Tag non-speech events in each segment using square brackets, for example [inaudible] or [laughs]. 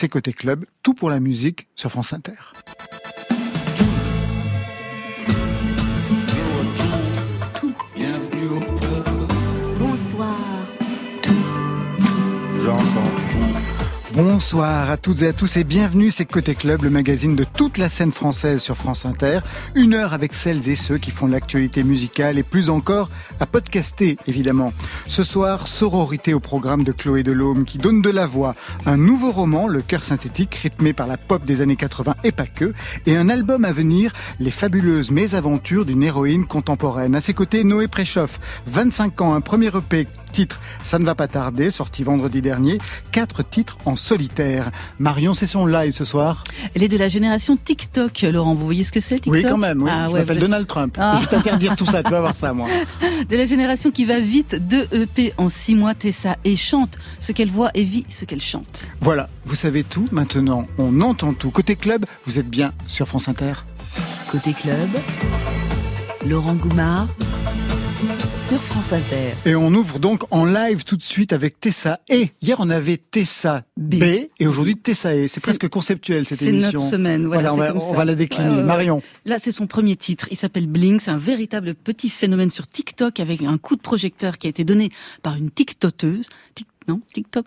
c'est Côté Club, tout pour la musique sur France Inter. Bonsoir à toutes et à tous et bienvenue, c'est Côté Club, le magazine de toute la scène française sur France Inter. Une heure avec celles et ceux qui font l'actualité musicale et plus encore à podcaster, évidemment. Ce soir, sororité au programme de Chloé Delhomme qui donne de la voix, un nouveau roman, Le cœur synthétique, rythmé par la pop des années 80 et pas que, et un album à venir, Les fabuleuses mésaventures d'une héroïne contemporaine. À ses côtés, Noé Préchoff, 25 ans, un premier EP titre Ça ne va pas tarder, sorti vendredi dernier. Quatre titres en solitaire. Marion, c'est son live ce soir. Elle est de la génération TikTok, Laurent. Vous voyez ce que c'est, TikTok Oui, quand même. Oui. Ah, je m'appelle Donald Trump. Ah. Je vais t'interdire tout ça. Tu vas voir ça, moi. [laughs] De la génération qui va vite. Deux EP en six mois. Tessa et chante ce qu'elle voit et vit ce qu'elle chante. Voilà. Vous savez tout. Maintenant, on entend tout. Côté club, vous êtes bien sur France Inter. Côté club, Laurent Goumard sur France Inter. Et on ouvre donc en live tout de suite avec Tessa E. Hier, on avait Tessa B, et aujourd'hui Tessa E. C'est presque conceptuel cette émission. C'est notre semaine. Voilà, on, va, on va, la décliner. Marion. Là, c'est son premier titre. Il s'appelle Bling. C'est un véritable petit phénomène sur TikTok avec un coup de projecteur qui a été donné par une TikToteuse. non, TikTok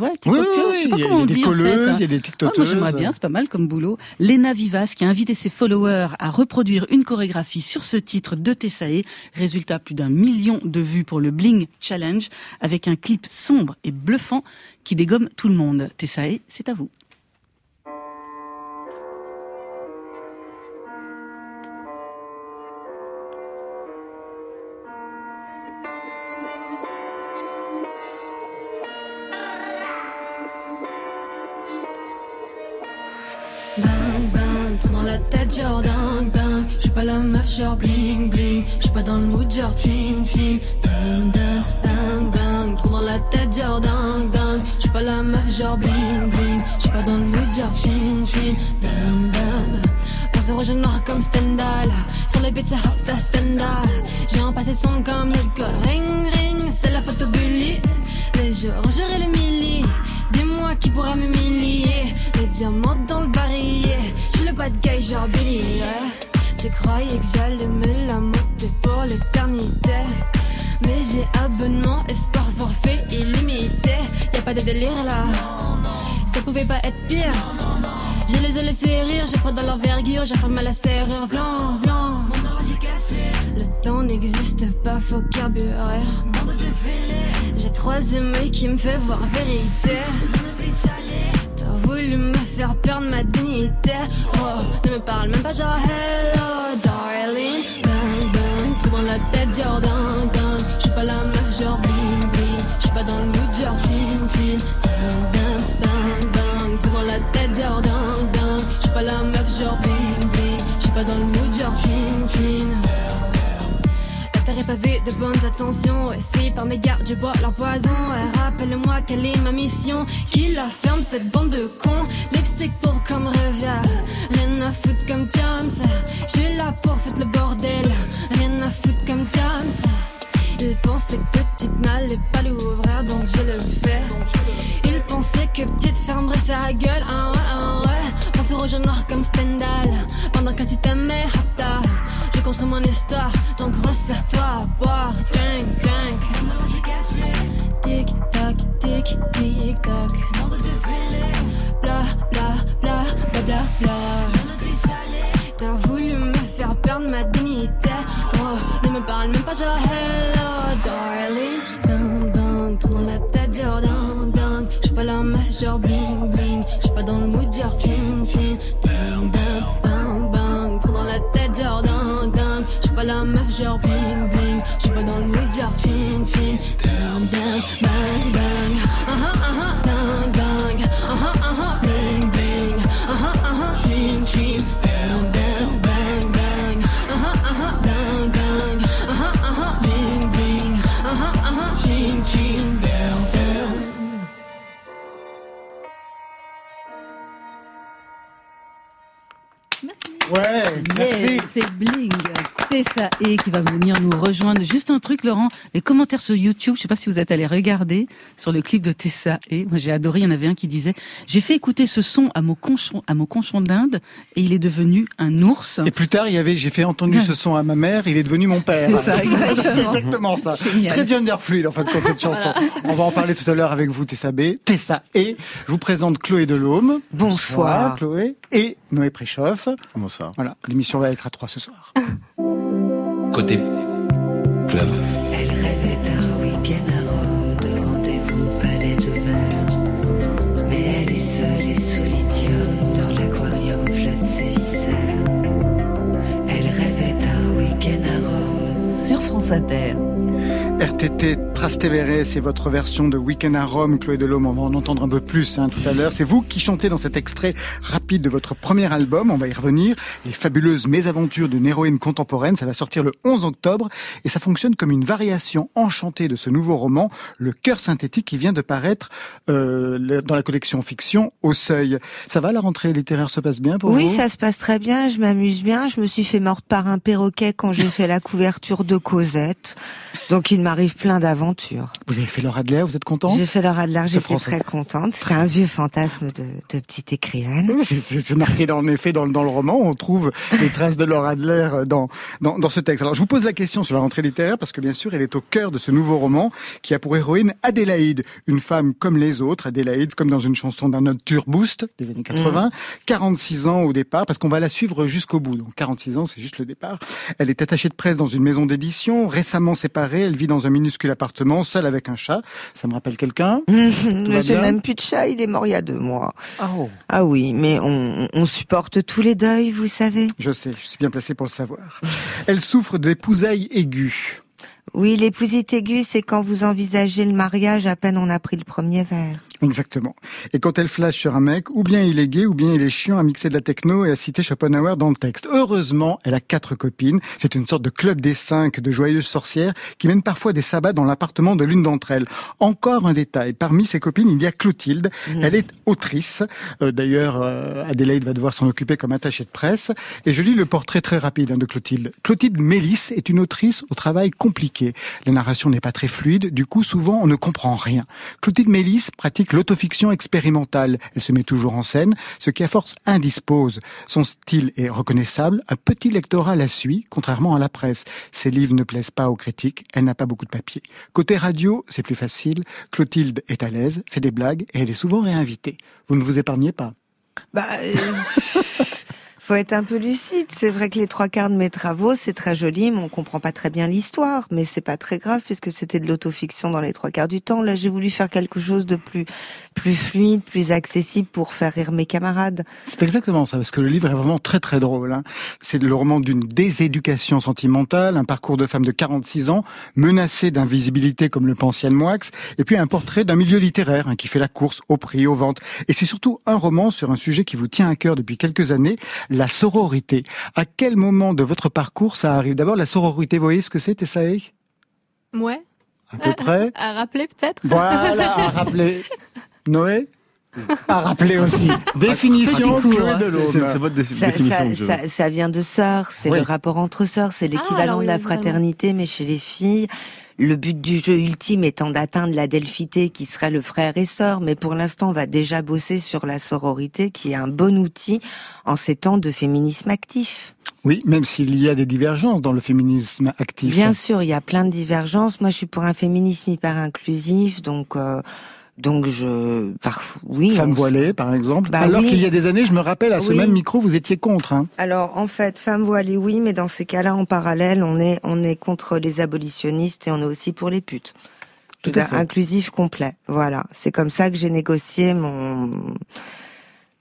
ouais, oui, je sais pas comment on dit. Il y a des colleuses, il y a des tiktokeuses. moi j'aimerais bien, c'est pas mal comme boulot. Lena Vivas qui a invité ses followers à reproduire une chorégraphie sur ce titre de Tessae. Résultat, plus d'un million de vues pour le Bling Challenge avec un clip sombre et bluffant qui dégomme tout le monde. Tessae, c'est à vous. Genre dingue dingue. Je suis pas la meuf genre bling bling. Je suis pas dans le mood genre tin tin. Ding ding bang bang Trop dans la tête genre dingue dingue. Je suis pas la meuf genre bling bling. Je suis pas dans le mood genre tin tin. Ding ding au rouge noir comme Stendhal. Sur les bitches hop ta Stendhal. J'ai un passé sombre comme l'alcool Ring ring c'est la photo bully. Les jours et les milli Dis-moi qui pourra m'humilier. Les diamants dans le barillet le bad guy genre Billy, Tu croyais que j'allais me la monter pour l'éternité. Mais j'ai abonnement et sport forfait illimité. Y'a pas de délire là. Ça pouvait pas être pire. Je les ai laissés rire, j'ai pris dans leur vergure, j'ai fermé la serrure, vlan, vlan. Le temps n'existe pas, faut carburer. J'ai trois aimés qui me fait voir vérité voulu me faire perdre ma dignité. Oh, ne me parle même pas genre hello, darling. Bonnes attentions. Si par mes gardes je bois leur poison, rappelle-moi quelle est ma mission. Qui la ferme cette bande de cons Lipstick pour comme revient. Rien à foutre comme Tom's. Je suis là pour foutre le bordel. Rien à foutre comme Tom's. Il pensait que petite n'allait pas l'ouvrir, donc je le fais. Il pensait que petite fermerait sa gueule. Ah ouais, ah ouais. Pense au rouge noir comme Stendhal. Pendant que tu t'aimais, construis mon histoire, donc resserre-toi boire. Gang, gang. Tic tac, tic tic tac. Bla bla bla bla bla bla. Ouais, merci. Yeah, c'est bling. Tessa et qui va venir nous rejoindre. Juste un truc, Laurent, les commentaires sur YouTube, je sais pas si vous êtes allé regarder sur le clip de Tessa et moi j'ai adoré, il y en avait un qui disait j'ai fait écouter ce son à mon conchon, à mon conchon d'Inde et il est devenu un ours. Et plus tard, il y avait j'ai fait entendre ce son à ma mère, il est devenu mon père. C'est ça, [laughs] exactement. exactement ça. Très gender fluide en fait pour cette chanson. On va en parler tout à l'heure avec vous Tessa B, Tessa et je vous présente Chloé Delhomme. Bonsoir. Bonsoir Chloé et Noé Préchoff. Bonsoir. Voilà, l'émission va être à trois ce soir. [laughs] Côté club. Elle rêvait d'un week-end à Rome, de rendez-vous palais de verre. Mais elle est seule et sous lithium, dans l'aquarium flottent ses viscères. Elle rêvait d'un week-end à Rome. Sur France Inter. RTT Trastevere, c'est votre version de Weekend à Rome, Chloé Delhomme. On va en entendre un peu plus hein, tout à l'heure. C'est vous qui chantez dans cet extrait rapide de votre premier album. On va y revenir. Les fabuleuses mésaventures d'une héroïne contemporaine. Ça va sortir le 11 octobre et ça fonctionne comme une variation enchantée de ce nouveau roman, Le cœur synthétique, qui vient de paraître euh, dans la collection fiction au Seuil. Ça va, la rentrée littéraire se passe bien pour oui, vous? Oui, ça se passe très bien. Je m'amuse bien. Je me suis fait morte par un perroquet quand j'ai fait la couverture de Cosette. Donc il m'arrive plein d'aventures. Vous avez fait Laura Adler, vous êtes contente? J'ai fait Laura Adler, j'étais très contente. C'était un vieux fantasme de, de petite écrivaine. C'est marqué en effet dans, dans, le roman, on trouve les traces de Laura Adler dans, dans, dans, ce texte. Alors je vous pose la question sur la rentrée littéraire parce que bien sûr elle est au cœur de ce nouveau roman qui a pour héroïne Adélaïde, une femme comme les autres, Adélaïde comme dans une chanson d'un autre Boost des années 80, mmh. 46 ans au départ parce qu'on va la suivre jusqu'au bout. Donc 46 ans c'est juste le départ. Elle est attachée de presse dans une maison d'édition, récemment séparée, elle vit dans un minuscule appartement, seule avec un chat. Ça me rappelle quelqu'un [laughs] J'ai même plus de chat, il est mort il y a deux mois. Oh. Ah oui, mais on, on, supporte tous les deuils, vous savez. Je sais, je suis bien placé pour le savoir. Elle souffre d'épousailles aiguës. Oui, l'épousite aiguë, c'est quand vous envisagez le mariage à peine on a pris le premier verre. Exactement. Et quand elle flash sur un mec, ou bien il est gay, ou bien il est chiant à mixer de la techno et à citer Schopenhauer dans le texte. Heureusement, elle a quatre copines. C'est une sorte de club des cinq de joyeuses sorcières qui mènent parfois des sabbats dans l'appartement de l'une d'entre elles. Encore un détail. Parmi ses copines, il y a Clotilde. Mmh. Elle est autrice. Euh, D'ailleurs, euh, Adélaïde va devoir s'en occuper comme attachée de presse. Et je lis le portrait très rapide hein, de Clotilde. Clotilde Mélis est une autrice au travail compliqué. La narration n'est pas très fluide. Du coup, souvent, on ne comprend rien. Clotilde Mélis pratique l'autofiction expérimentale. Elle se met toujours en scène, ce qui à force indispose. Son style est reconnaissable, un petit lectorat la suit, contrairement à la presse. Ses livres ne plaisent pas aux critiques, elle n'a pas beaucoup de papier. Côté radio, c'est plus facile. Clotilde est à l'aise, fait des blagues et elle est souvent réinvitée. Vous ne vous épargnez pas? Bah, euh, [laughs] faut être un peu lucide. C'est vrai que les trois quarts de mes travaux, c'est très joli, mais on comprend pas très bien l'histoire. Mais c'est pas très grave puisque c'était de l'autofiction dans les trois quarts du temps. Là, j'ai voulu faire quelque chose de plus, plus fluide, plus accessible pour faire rire mes camarades. C'est exactement ça, parce que le livre est vraiment très très drôle. Hein. C'est le roman d'une déséducation sentimentale, un parcours de femme de 46 ans, menacée d'invisibilité comme le pense Yann Moix, et puis un portrait d'un milieu littéraire hein, qui fait la course au prix, aux ventes. Et c'est surtout un roman sur un sujet qui vous tient à cœur depuis quelques années, la sororité. À quel moment de votre parcours ça arrive? D'abord, la sororité, vous voyez ce que c'est, Tessae? Ouais. À peu près À rappeler peut-être Voilà, à [laughs] rappeler. Noé à rappeler aussi. [laughs] Définition de l'eau. C'est votre définition. Ça, ça, ça, vient de sœurs, c'est le rapport entre sœurs, c'est l'équivalent ah, de la fraternité, mais chez les filles. Le but du jeu ultime étant d'atteindre la delphité qui serait le frère et sœur, mais pour l'instant on va déjà bosser sur la sororité qui est un bon outil en ces temps de féminisme actif. Oui, même s'il y a des divergences dans le féminisme actif. Bien sûr, il y a plein de divergences. Moi je suis pour un féminisme hyper inclusif, donc... Euh, donc je, parfois, oui. Femme voilée, par exemple. Bah Alors qu'il y a des années, je me rappelle, à ce même micro, vous étiez contre. Hein. Alors en fait, femme voilée, oui, mais dans ces cas-là, en parallèle, on est on est contre les abolitionnistes et on est aussi pour les putes. Tout à fait. inclusif complet. Voilà, c'est comme ça que j'ai négocié mon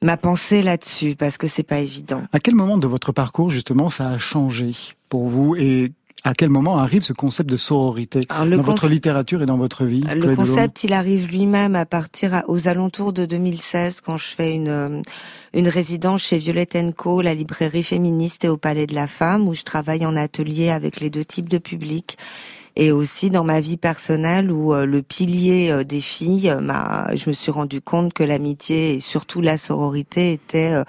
ma pensée là-dessus parce que c'est pas évident. À quel moment de votre parcours justement ça a changé pour vous et à quel moment arrive ce concept de sororité dans votre littérature et dans votre vie Le concept, il arrive lui-même à partir aux alentours de 2016, quand je fais une euh, une résidence chez Violette Co, la librairie féministe et au Palais de la Femme, où je travaille en atelier avec les deux types de publics et aussi dans ma vie personnelle où euh, le pilier euh, des filles m'a je me suis rendu compte que l'amitié et surtout la sororité étaient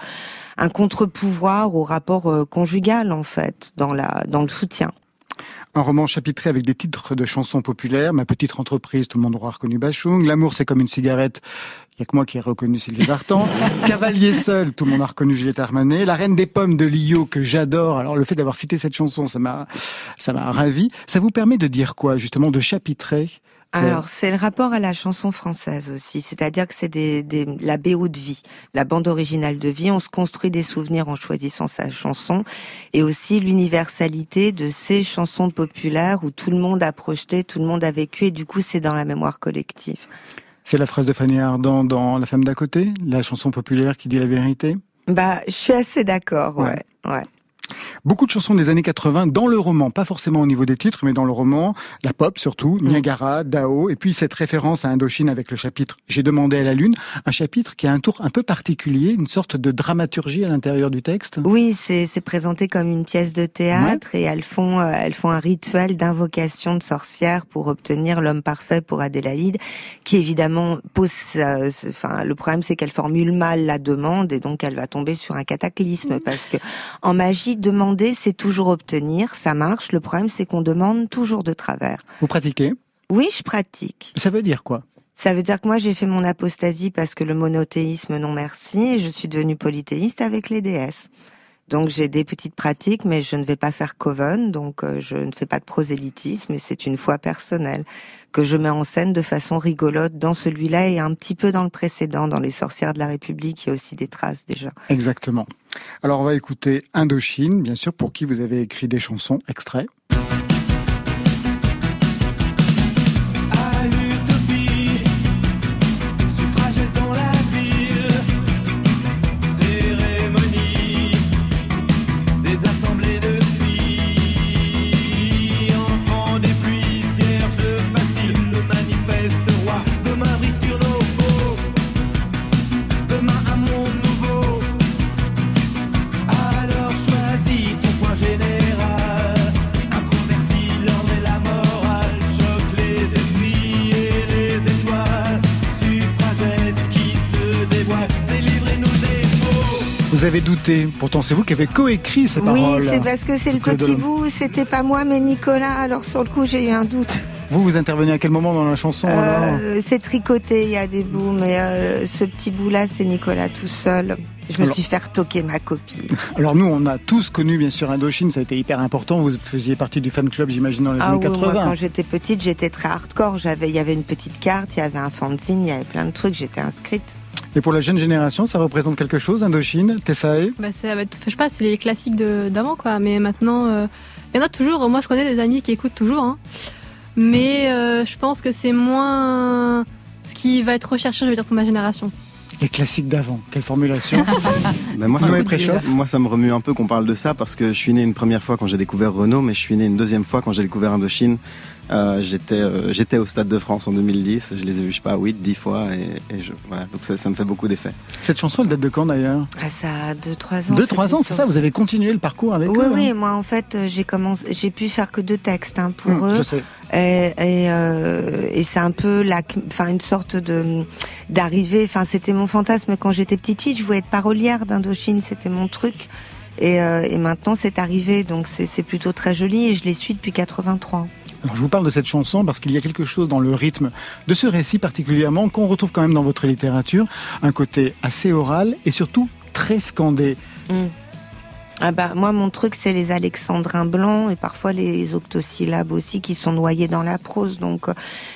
un contre-pouvoir au rapport conjugal en fait dans la dans le soutien. Un roman chapitré avec des titres de chansons populaires. Ma petite entreprise, tout le monde aura reconnu Bachung. L'amour, c'est comme une cigarette. Il y a que moi qui ai reconnu Sylvie Vartan. [laughs] Cavalier seul, tout le monde a reconnu Juliette Armanet. La reine des pommes de Lio, que j'adore. Alors, le fait d'avoir cité cette chanson, ça m'a, ça m'a ravi. Ça vous permet de dire quoi, justement, de chapitrer Alors, c'est le rapport à la chanson française aussi, c'est-à-dire que c'est des, des, la BO de vie, la bande originale de vie. On se construit des souvenirs en choisissant sa chanson, et aussi l'universalité de ces chansons populaires où tout le monde a projeté, tout le monde a vécu, et du coup, c'est dans la mémoire collective. C'est la phrase de Fanny Ardant dans La femme d'à côté, la chanson populaire qui dit la vérité? Bah, je suis assez d'accord, ouais, Ouais. ouais. Beaucoup de chansons des années 80 dans le roman, pas forcément au niveau des titres, mais dans le roman, la pop surtout, Niagara, Dao, et puis cette référence à Indochine avec le chapitre J'ai demandé à la lune, un chapitre qui a un tour un peu particulier, une sorte de dramaturgie à l'intérieur du texte. Oui, c'est présenté comme une pièce de théâtre et elles font euh, elles font un rituel d'invocation de sorcière pour obtenir l'homme parfait pour Adélaïde, qui évidemment pose. euh, Enfin, le problème c'est qu'elle formule mal la demande et donc elle va tomber sur un cataclysme parce que en magie demander c'est toujours obtenir, ça marche. Le problème c'est qu'on demande toujours de travers. Vous pratiquez? Oui, je pratique. Ça veut dire quoi? Ça veut dire que moi j'ai fait mon apostasie parce que le monothéisme non merci et je suis devenue polythéiste avec les déesses. Donc j'ai des petites pratiques mais je ne vais pas faire coven donc euh, je ne fais pas de prosélytisme et c'est une foi personnelle que je mets en scène de façon rigolote dans celui-là et un petit peu dans le précédent dans les sorcières de la République il y a aussi des traces déjà. Exactement. Alors on va écouter Indochine, bien sûr, pour qui vous avez écrit des chansons, extraits. Vous avez douté, pourtant c'est vous qui avez coécrit ces Oui, paroles. c'est parce que c'est le petit bout, c'était pas moi mais Nicolas. Alors sur le coup, j'ai eu un doute. Vous, vous intervenez à quel moment dans la chanson Euh, c'est tricoté, il y a des bouts, mais euh, ce petit bout-là, c'est Nicolas tout seul. Je me Alors- suis fait retoquer ma copie. [laughs] Alors nous, on a tous connu bien sûr Indochine, ça a été hyper important. Vous faisiez partie du fan club, j'imagine, dans les Ah années oui, moi, 80. quand j'étais petite, j'étais très hardcore. J'avais, il y avait une petite carte, il y avait un fanzine, il y avait plein de trucs. J'étais inscrite. Et pour la jeune génération, ça représente quelque chose, Indochine, Tessae? Bah, c'est, bah, je sais pas, c'est les classiques de, d'avant, quoi. Mais maintenant, euh, il y en a toujours. Moi, je connais des amis qui écoutent toujours. hein. Mais euh, je pense que c'est moins ce qui va être recherché, je veux dire, pour ma génération. Les classiques d'avant, quelle formulation [laughs] Ben moi, ça, me- moi, ça me remue un peu qu'on parle de ça parce que je suis né une première fois quand j'ai découvert Renault, mais je suis né une deuxième fois quand j'ai découvert Indochine. Euh, j'étais, euh, j'étais au Stade de France en 2010. Je les ai vus, je sais pas, 8, 10 fois. Et, et je, voilà, donc ça, ça me fait beaucoup d'effet. Cette chanson, elle date de quand d'ailleurs? Ah, ça a 2-3 ans. Deux, trois c'était ans, c'est ça Vous avez continué le parcours avec Oui, eux oui, hein moi en fait euh, j'ai commencé, j'ai pu faire que deux textes hein, pour Hum, eux. Je sais. Et, et, euh, et c'est un peu la, enfin une sorte de d'arrivée. Enfin, c'était mon fantasme quand j'étais petite fille. Je voulais être parolière d'Indochine, c'était mon truc. Et, euh, et maintenant c'est arrivé, donc c'est c'est plutôt très joli. Et je les suis depuis 83. Alors, je vous parle de cette chanson parce qu'il y a quelque chose dans le rythme de ce récit particulièrement qu'on retrouve quand même dans votre littérature, un côté assez oral et surtout très scandé. Ah bah moi mon truc c'est les alexandrins blancs et parfois les octosyllabes aussi qui sont noyés dans la prose. Donc euh,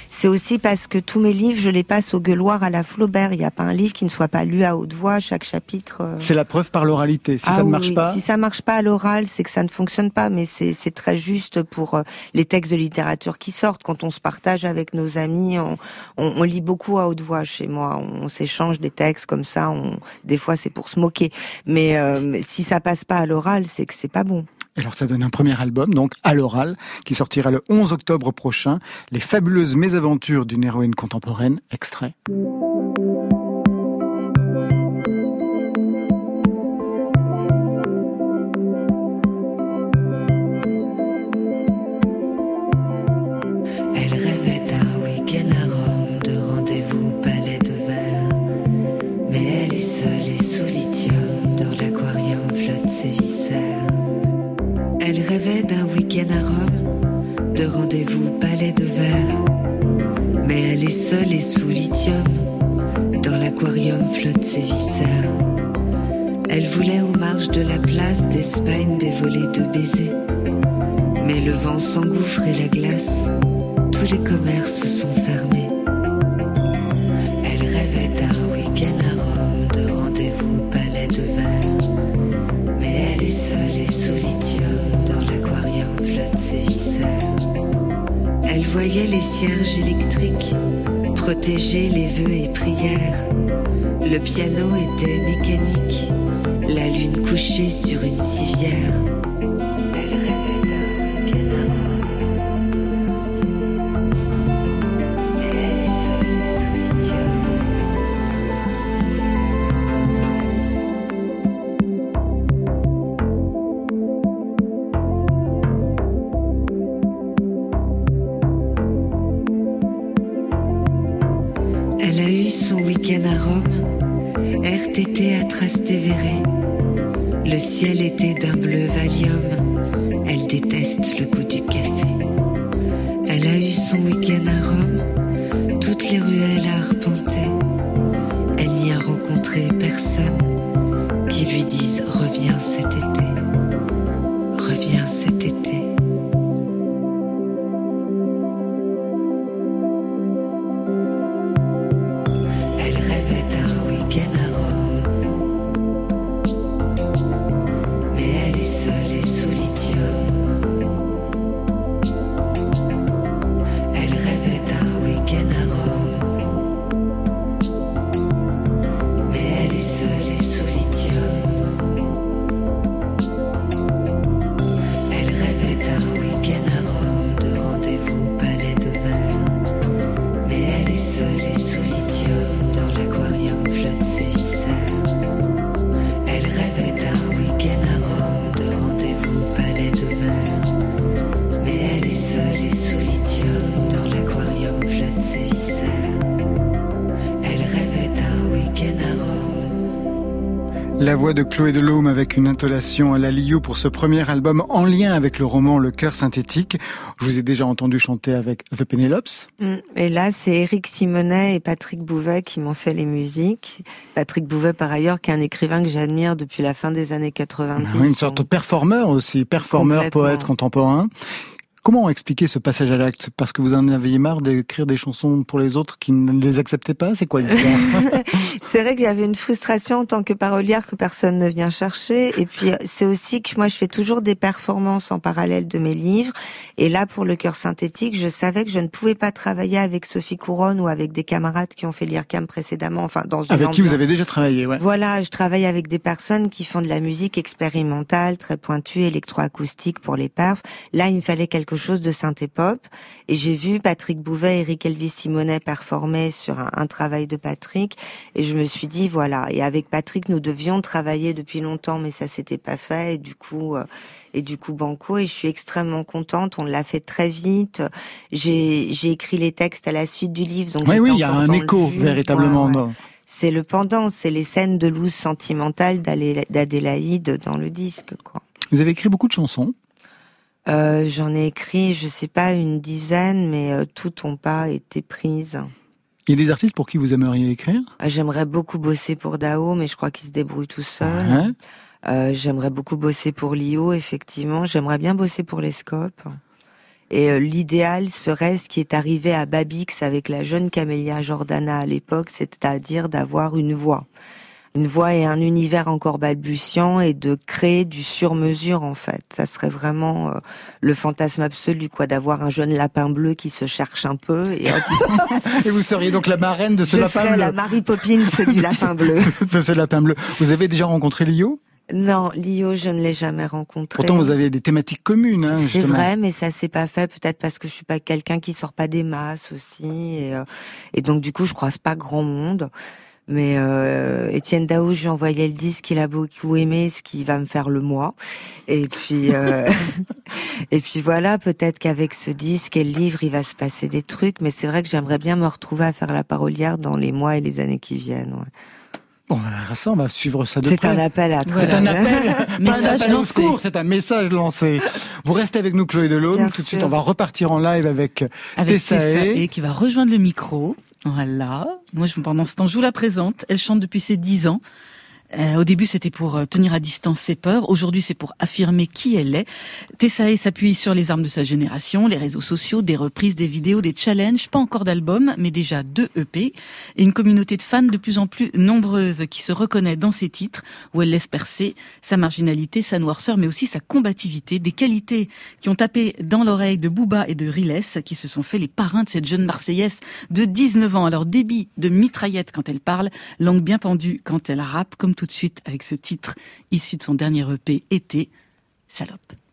c'est aussi parce que tous mes livres je les passe au gueuloir à la Flaubert. Il n'y a pas un livre qui ne soit pas lu à haute voix chaque chapitre. euh. C'est la preuve par l'oralité. Si Ah ça ne marche pas, Si ça marche pas à l'oral, c'est que ça ne fonctionne pas, mais c'est c'est très juste pour euh, les textes de littérature qui sortent. Quand on se partage avec nos amis, on, on, on lit beaucoup à haute voix chez moi. On, s'échange des textes comme ça. On, des fois, c'est pour se moquer. Mais euh, si ça passe pas à l'oral, c'est que c'est pas bon. Alors ça donne un premier album, donc à l'oral, qui sortira le 11 octobre prochain, Les fabuleuses mésaventures d'une héroïne contemporaine, extrait. rêvais d'un week-end à Rome, de rendez-vous palais de verre. Mais elle est seule et sous lithium, dans l'aquarium flotte ses viscères. Elle voulait aux marges de la place d'Espagne des volets de baisers. Mais le vent s'engouffre et la glace, tous les commerces sont fermés. Cierges électriques protéger les vœux et prières. Le piano était mécanique, la lune couchée sur une civière. Voix de Chloé Delhomme avec une intonation à la Lio pour ce premier album en lien avec le roman Le cœur synthétique. Je vous ai déjà entendu chanter avec The Penelopes. Mm. Et là, c'est Eric Simonet et Patrick Bouvet qui m'ont fait les musiques. Patrick Bouvet, par ailleurs, qui est un écrivain que j'admire depuis la fin des années 90. Ah Une sorte de performeur aussi, performeur, poète contemporain. Comment expliquer ce passage à l'acte? Parce que vous en aviez marre d'écrire des chansons pour les autres qui ne les acceptaient pas? C'est quoi l'histoire? [laughs] C'est vrai que j'avais une frustration en tant que parolière que personne ne vient chercher. Et puis c'est aussi que moi je fais toujours des performances en parallèle de mes livres. Et là pour le cœur synthétique, je savais que je ne pouvais pas travailler avec Sophie Couronne ou avec des camarades qui ont fait l'IRCAM précédemment. Enfin dans une Avec qui vous avez déjà travaillé, ouais. Voilà, je travaille avec des personnes qui font de la musique expérimentale, très pointue, électroacoustique pour les perfs. Là, il me fallait quelque chose de synthé-pop. Et j'ai vu Patrick Bouvet et Eric Elvis Simonet performer sur un, un travail de Patrick. Et je me suis dit, voilà. Et avec Patrick, nous devions travailler depuis longtemps, mais ça s'était pas fait. Et du coup, euh, et du coup, Banco. Et je suis extrêmement contente. On l'a fait très vite. J'ai, j'ai écrit les textes à la suite du livre. Donc Oui, j'étais oui, il y a un écho jus. véritablement. Ouais, ouais. C'est le pendant, c'est les scènes de loose sentimentale d'Adélaïde dans le disque, quoi. Vous avez écrit beaucoup de chansons. Euh, J'en ai écrit, je sais pas, une dizaine, mais euh, toutes n'ont pas été prises. Il y a des artistes pour qui vous aimeriez écrire? Ah, J'aimerais beaucoup bosser pour Dao, mais je crois qu'il se débrouille tout seul. Ouais. Euh, J'aimerais beaucoup bosser pour Lio, effectivement. J'aimerais bien bosser pour les Scopes. Et euh, l'idéal serait ce qui est arrivé à Babix avec la jeune Camélia Jordana à l'époque, c'est-à-dire d'avoir une voix. Une voix et un univers encore balbutiant et de créer du sur-mesure en fait. Ça serait vraiment euh, le fantasme absolu quoi, d'avoir un jeune lapin bleu qui se cherche un peu et [laughs] Et vous seriez donc la marraine de ce je lapin serais la bleu. Mary Poppins [laughs] du lapin bleu. de ce lapin bleu. Vous avez déjà rencontré Lio? Non, Lio, je ne l'ai jamais rencontré. Pourtant, vous avez des thématiques communes. Hein, C'est vrai, mais ça s'est pas fait peut-être parce que je suis pas quelqu'un qui sort pas des masses aussi, et, euh, et donc du coup je croise pas grand monde. Mais euh, Étienne Dao, je lui ai envoyé le disque, il a beaucoup aimé, ce qui va me faire le mois. Et puis euh, [laughs] et puis voilà, peut-être qu'avec ce disque et le livre, il va se passer des trucs. Mais c'est vrai que j'aimerais bien me retrouver à faire la parolière dans les mois et les années qui viennent. ouais. Bon, ben, ça, on va suivre ça de C'est près. un appel à C'est un appel, [laughs] pas un Message appel au secours, c'est un message lancé. Vous restez avec nous, Chloé Delhomme. Bien Tout de suite, on va repartir en live avec, avec Tessae. Tessae qui va rejoindre le micro. Voilà. Moi, je, pendant ce temps, je vous la présente. Elle chante depuis ses 10 ans. Euh, au début, c'était pour euh, tenir à distance ses peurs. Aujourd'hui, c'est pour affirmer qui elle est. Tessae s'appuie sur les armes de sa génération, les réseaux sociaux, des reprises, des vidéos, des challenges, pas encore d'albums, mais déjà deux EP, et une communauté de fans de plus en plus nombreuse qui se reconnaît dans ses titres, où elle laisse percer sa marginalité, sa noirceur, mais aussi sa combativité, des qualités qui ont tapé dans l'oreille de Booba et de Riles, qui se sont fait les parrains de cette jeune Marseillaise de 19 ans. Alors débit de mitraillette quand elle parle, langue bien pendue quand elle rappe, comme tout de suite avec ce titre issu de son dernier EP, Été, Salope.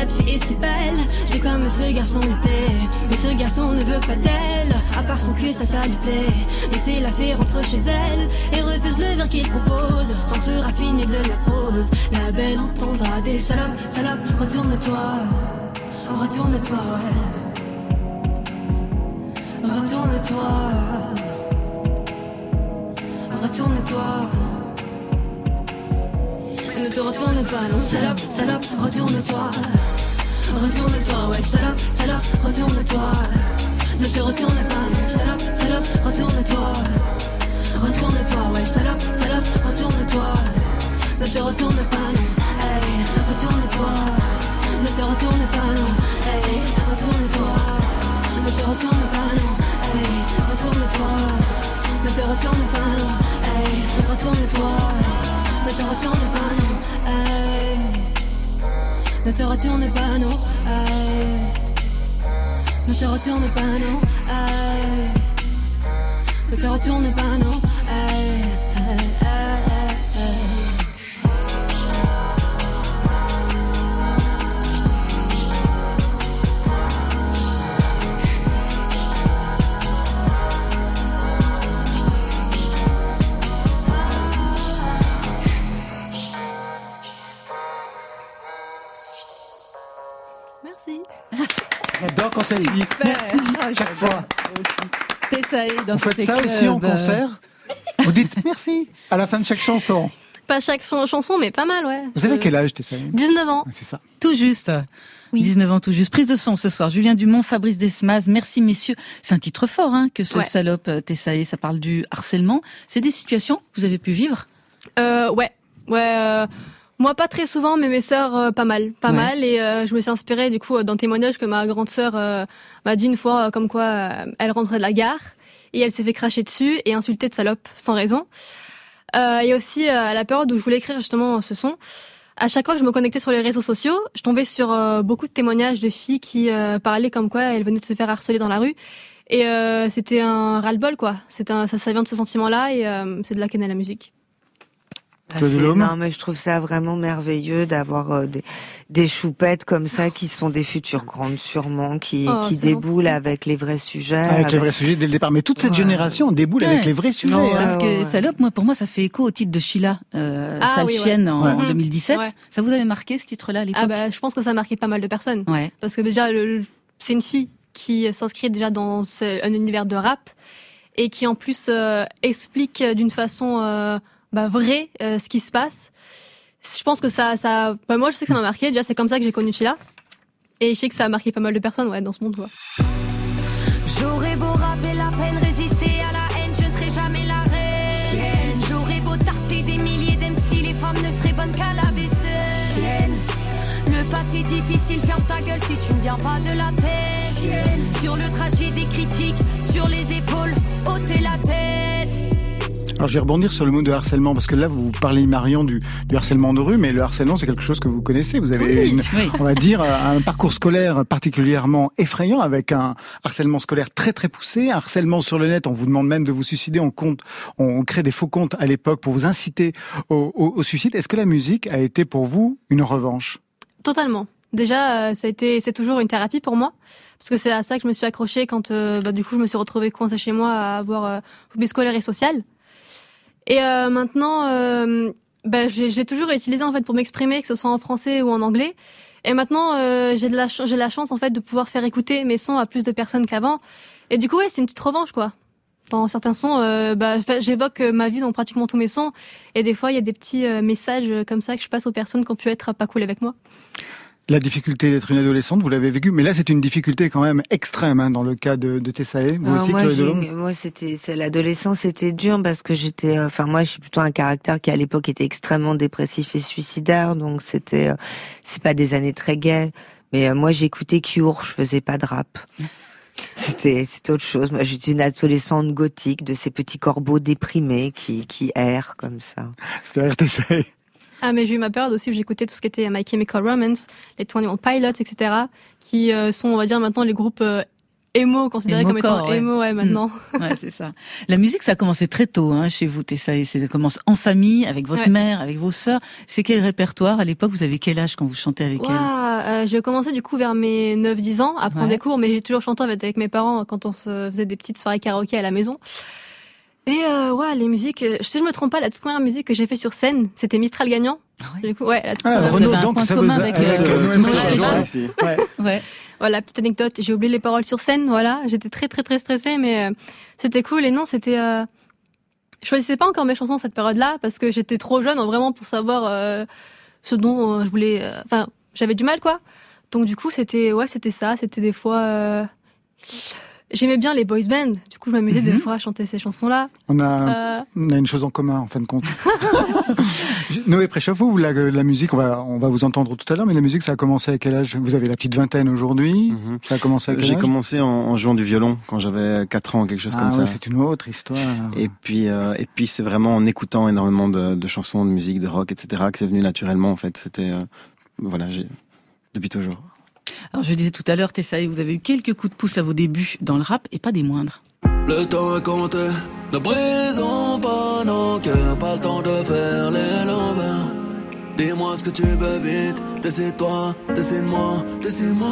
Cette fille si belle, j'ai comme ce garçon lui plaît. Mais ce garçon ne veut pas d'elle, à part son cul, ça, ça lui plaît. Laissez la fille rentre chez elle et refuse le verre qu'il propose, sans se raffiner de la pose. La belle entendra des salopes, salopes, retourne-toi, retourne-toi, ouais. Retourne-toi, retourne-toi. Ne te retourne pas, non, salope, salope, retourne-toi. Retourne-toi, ouais, salope, salope, retourne-toi. Ne te retourne pas, non, salope, salope, retourne-toi. Retourne-toi, ouais, salope, salope, retourne-toi. Ne te retourne pas, non, hey, retourne-toi. Ne te retourne pas, non, hey, retourne-toi. Ne te retourne pas, non, hey, retourne-toi. Ne te retourne pas, non, hey, retourne-toi. Ne te retourne pas, non, Ne te retourne pas, non. Ne te retourne pas, non. Ne te retourne pas, non, Ah, chaque fois. Tessae dans Vous faites ça aussi en concert [laughs] Vous dites merci à la fin de chaque chanson. Pas chaque son- chanson, mais pas mal, ouais. Vous avez Euh, quel âge, Tessa 19 ans. C'est ça. Tout juste. 19 ans tout juste. Prise de son ce soir. Julien Dumont, Fabrice Desmas. Merci messieurs. C'est un titre fort hein, que ce Ouais. salope euh, Tessae. Ça parle du harcèlement. C'est des situations que vous avez pu vivre? Euh, ouais, ouais. euh, moi, pas très souvent, mais mes sœurs, euh, pas mal, pas Ouais. mal. Et euh, je me suis inspirée du coup euh, d'un témoignage que ma grande sœur euh, m'a dit une fois, comme quoi elle rentrait de la gare et elle s'est fait cracher dessus et insulter de salope sans raison. Euh, et aussi à la période où je voulais écrire justement ce son, à chaque fois que je me connectais sur les réseaux sociaux, je tombais sur euh, beaucoup de témoignages de filles qui euh, parlaient comme quoi elles venaient de se faire harceler dans la rue. Et euh, c'était un ras-le-bol, quoi. C'est un, ça, ça vient de ce sentiment-là et euh, c'est de là qu'est née la musique. Ah, Claude c'est- Delhomme non, mais je trouve ça vraiment merveilleux d'avoir euh, des, des choupettes comme ça qui sont des futures grandes sûrement, qui, Oh, qui déboulent avec les vrais sujets. Avec les vrais sujets dès le départ. Mais toute cette Ouais. génération déboule Ouais. avec les vrais sujets. Non, hein. Parce que. Salope, moi, pour moi, ça fait écho au titre de Sheila, euh, Ah Sale oui, ouais. chienne en, Ouais. en 2017. Ouais. Ça vous avait marqué ce titre-là à l'époque Ah bah, je pense que ça a marqué pas mal de personnes. Ouais. Parce que déjà, c'est une fille qui s'inscrit déjà dans ce- un univers de rap et qui en plus euh, explique d'une façon euh, bah, vraie euh, ce qui se passe. Je pense que ça, ça, bah, moi je sais que ça m'a marqué. Déjà, c'est comme ça que j'ai connu Sheila. Et je sais que ça a marqué pas mal de personnes ouais, dans ce monde. Ouais. J'aurais beau rapper la peine, résister à la haine, je serai jamais la reine. J'aurais beau tarter des milliers d'MC, les femmes ne seraient bonnes qu'à la vaisselle. Le passé difficile, ferme ta gueule si tu ne viens pas de la tête. Sur le trajet des critiques, Alors je vais rebondir sur le mot de harcèlement parce que là vous parlez Marion du, du harcèlement de rue, mais le harcèlement c'est quelque chose que vous connaissez. Vous avez Oui, une, oui. on va dire un parcours scolaire particulièrement effrayant avec un harcèlement scolaire très très poussé, un harcèlement sur le net. On vous demande même de vous suicider. On compte, on crée des faux comptes à l'époque pour vous inciter au, au- au suicide. Est-ce que la musique a été pour vous une revanche? Totalement. Déjà, euh, ça a été, c'est toujours une thérapie pour moi, parce que c'est à ça que je me suis accrochée quand, euh, bah, du coup, je me suis retrouvée coincée chez moi à avoir euh, phobie scolaire et sociale. Et euh, maintenant, euh, bah, j'ai toujours utilisé en fait pour m'exprimer, que ce soit en français ou en anglais. Et maintenant, euh, j'ai de la la chance en fait de pouvoir faire écouter mes sons à plus de personnes qu'avant. Et du coup, ouais, c'est une petite revanche quoi. Dans certains sons, euh, bah, j'évoque ma vie dans pratiquement tous mes sons. Et des fois, il y a des petits euh, messages euh, comme ça que je passe aux personnes qui ont pu être pas cool avec moi. La difficulté d'être une adolescente, vous l'avez vécu, mais là c'est une difficulté quand même extrême hein, dans le cas de, de Tessae. Vous Alors aussi, moi, moi, c'était, c'est l'adolescence, c'était dur parce que j'étais, euh, enfin, moi, je suis plutôt un caractère qui à l'époque était extrêmement dépressif et suicidaire, donc c'était, euh, c'est pas des années très gaies, mais euh, moi, j'écoutais Cure, je faisais pas de rap. [laughs] C'était, c'était autre chose. Moi, j'étais une adolescente gothique de ces petits corbeaux déprimés qui, qui errent comme ça. Ça fait rire. Ah, mais j'ai eu ma période aussi où j'écoutais tout ce qui était My Chemical Romance, les 21 Pilots, etc., qui euh, sont, on va dire, maintenant les groupes euh, emo, considérés comme étant ouais. emo, ouais, maintenant. [laughs] Ouais, c'est ça. La musique, ça a commencé très tôt hein, chez vous, Tessa. Ça commence en famille, avec votre Ouais. mère, avec vos sœurs. C'est quel répertoire À l'époque, vous avez quel âge quand vous chantez avec elle? Ouah, euh, j'ai commencé du coup vers mes 9-10 ans à prendre Ouais. des cours, mais j'ai toujours chanté avec, avec mes parents quand on se faisait des petites soirées karaoké à la maison. Et euh, ouais, les musiques, euh, si je me trompe pas, la toute première musique que j'ai fait sur scène, c'était Mistral gagnant. Du coup, ouais, la toute Ah, Renaud, avez un donc point ça commun avec, avec, euh, euh. Ouais. Ouais. Voilà, petite anecdote, j'ai oublié les paroles sur scène, voilà, j'étais très très très stressée, mais euh, c'était cool et non, c'était... Euh... Je choisissais pas encore mes chansons à cette période-là parce que j'étais trop jeune vraiment pour savoir euh, ce dont euh, je voulais... euh, Enfin, j'avais du mal quoi. Donc du coup, c'était ouais, c'était ça, c'était des fois... J'aimais bien les boys bands, du coup je m'amusais des Mhm. fois à chanter ces chansons-là. On a Euh, On a une chose en commun, en fin de compte. [laughs] Noé Préchoff, vous, la, la musique, on va, on va vous entendre tout à l'heure, mais la musique, ça a commencé à quel âge? Vous avez la petite vingtaine aujourd'hui. Mhm. Ça a commencé à quel J'ai âge? commencé en, en jouant du violon quand j'avais 4 ans, quelque chose ah, comme ouais, ça. C'est une autre histoire. Et puis, euh, et puis c'est vraiment en écoutant énormément de, de chansons, de musique, de rock, etc., que c'est venu naturellement. En fait, c'était euh, voilà, j'ai depuis toujours. Alors, je disais tout à l'heure, Tessa, vous avez eu quelques coups de pouce à vos débuts dans le rap et pas des moindres. Le temps est compté, ne brisons pas nos cœurs, pas le temps de faire les lovers. Dis-moi ce que tu veux vite, décide-toi, décide-moi, décide-moi.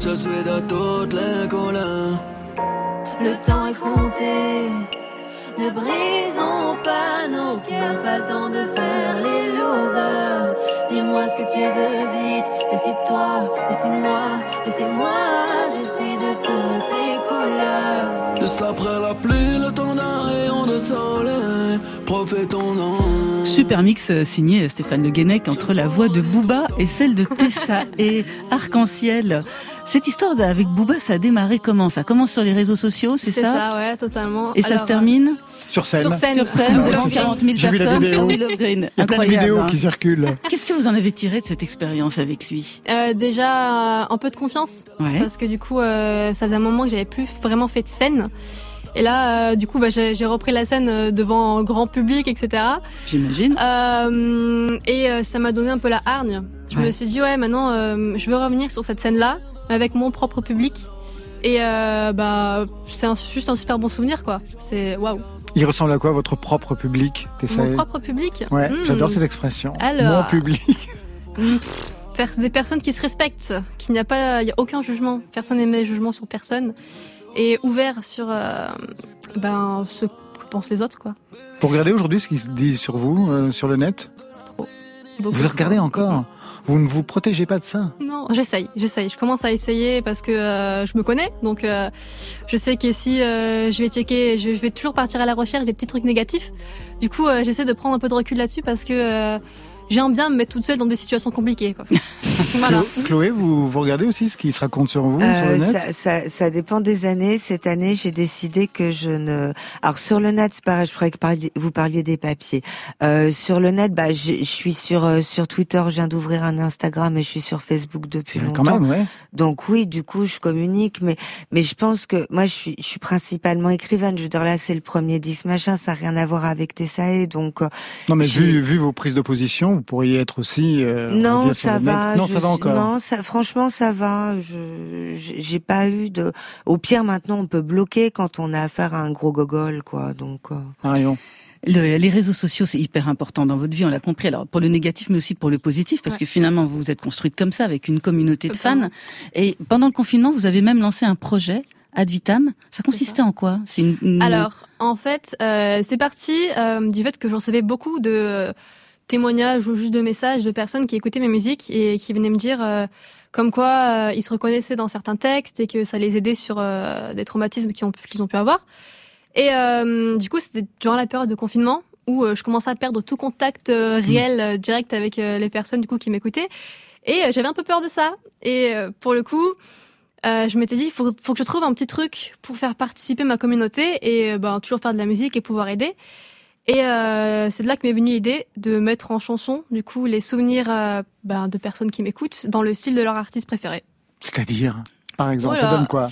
Je suis de toutes les couleurs. Le temps est compté. Ne brisons pas nos cœurs, pas le temps de faire les lovers. Dis-moi ce que tu veux vite, décide-toi, décide-moi, décide-moi. Je suis de toutes les couleurs. Juste après la pluie, le temps d'un rayon de soleil. Profitons-en. Super mix euh, signé Stéphane Le Guenec entre la voix de Booba et celle de Tessa [laughs] et Arc-en-Ciel. Cette histoire avec Booba, ça a démarré comment? Ça commence sur les réseaux sociaux, c'est c'est ça, ça, ouais, totalement. Et ça se termine? Sur scène. Sur scène. sur scène Ah, devant ouais, 40 000 J'ai vu la personnes vidéo. à Willow Green. Il y a plein de Incroyable, vidéos hein. qui circulent. Qu'est-ce que vous en avez tiré de cette expérience avec lui? Euh, déjà, euh, un peu de confiance. Ouais. parce que du coup euh, ça faisait un moment que j'avais plus vraiment fait de scène Et là, euh, du coup, bah, j'ai repris la scène euh, devant un grand public, etc. J'imagine. Euh, et ça m'a donné un peu la hargne. Je Ouais. me suis dit, ouais, maintenant, je veux revenir sur cette scène-là, avec mon propre public. Et bah, c'est juste un super bon souvenir, quoi. C'est waouh. Il ressemble à quoi votre propre public Mon propre public? Ouais, Hmm. j'adore cette expression. Alors. Mon public. [laughs] Pff, des personnes qui se respectent, qu'il n'y a pas, il y a aucun jugement, personne n'émet jugement sur personne, et ouvert sur euh, ben ce que pensent les autres, quoi. Vous regardez aujourd'hui ce qui se dit sur vous, euh, sur le net Beaucoup. Vous regardez encore Vous ne vous protégez pas de ça Non, j'essaye, j'essaye. Je commence à essayer parce que euh, je me connais, donc euh, je sais que si euh, je vais checker, je, je vais toujours partir à la recherche des petits trucs négatifs. Du coup, j'essaie de prendre un peu de recul là-dessus parce que j'aime bien me mettre toute seule dans des situations compliquées. Quoi. [laughs] voilà. Chlo- Chloé, vous, vous regardez aussi ce qui se raconte sur vous, sur le Euh, net ça, ça, ça dépend des années. Cette année, j'ai décidé que je ne. Alors sur le net, c'est pareil. Je ferais que vous parliez des papiers. Euh, sur le net, bah, je, je suis sur euh, sur Twitter. Je viens d'ouvrir un Instagram et je suis sur Facebook depuis longtemps. Quand même, ouais. Donc oui, du coup, je communique, mais mais je pense que moi, je suis je suis principalement écrivaine. Je veux dire là, c'est le premier disque machin, ça n'a rien à voir avec Tessae, donc. euh, Non, mais vu, vu vos prises de position, vous pourriez être aussi. euh, Non, ça va. Non, je ça va encore. Non, ça, franchement, ça va. Je, j'ai pas eu de. Au pire, maintenant, on peut bloquer quand on a affaire à un gros gogol, quoi. Donc. euh, Marion. Le- les réseaux sociaux, c'est hyper important dans votre vie, on l'a compris. Alors pour le négatif, mais aussi pour le positif, parce Ouais. que finalement, vous vous êtes construite comme ça, avec une communauté de fans. Et pendant le confinement, vous avez même lancé un projet, Ad Vitam. Ça consistait en quoi? C'est une, une- Alors, en fait, euh, c'est parti euh, du fait que je recevais beaucoup de euh, témoignages ou juste de messages de personnes qui écoutaient mes musiques et qui venaient me dire euh, comme quoi euh, ils se reconnaissaient dans certains textes et que ça les aidait sur euh, des traumatismes qu'ils ont, pu- qu'ils ont pu avoir. Et euh, du coup, c'était durant la période de confinement où euh, je commençais à perdre tout contact euh, réel, euh, direct avec les personnes du coup qui m'écoutaient. Et j'avais un peu peur de ça. Et euh, pour le coup, euh, je m'étais dit, il faut, faut que je trouve un petit truc pour faire participer ma communauté et euh, ben, toujours faire de la musique et pouvoir aider. Et euh, c'est de là que m'est venue l'idée de mettre en chanson, du coup, les souvenirs euh, ben, de personnes qui m'écoutent dans le style de leur artiste préféré. C'est-à-dire, par exemple, ça donne quoi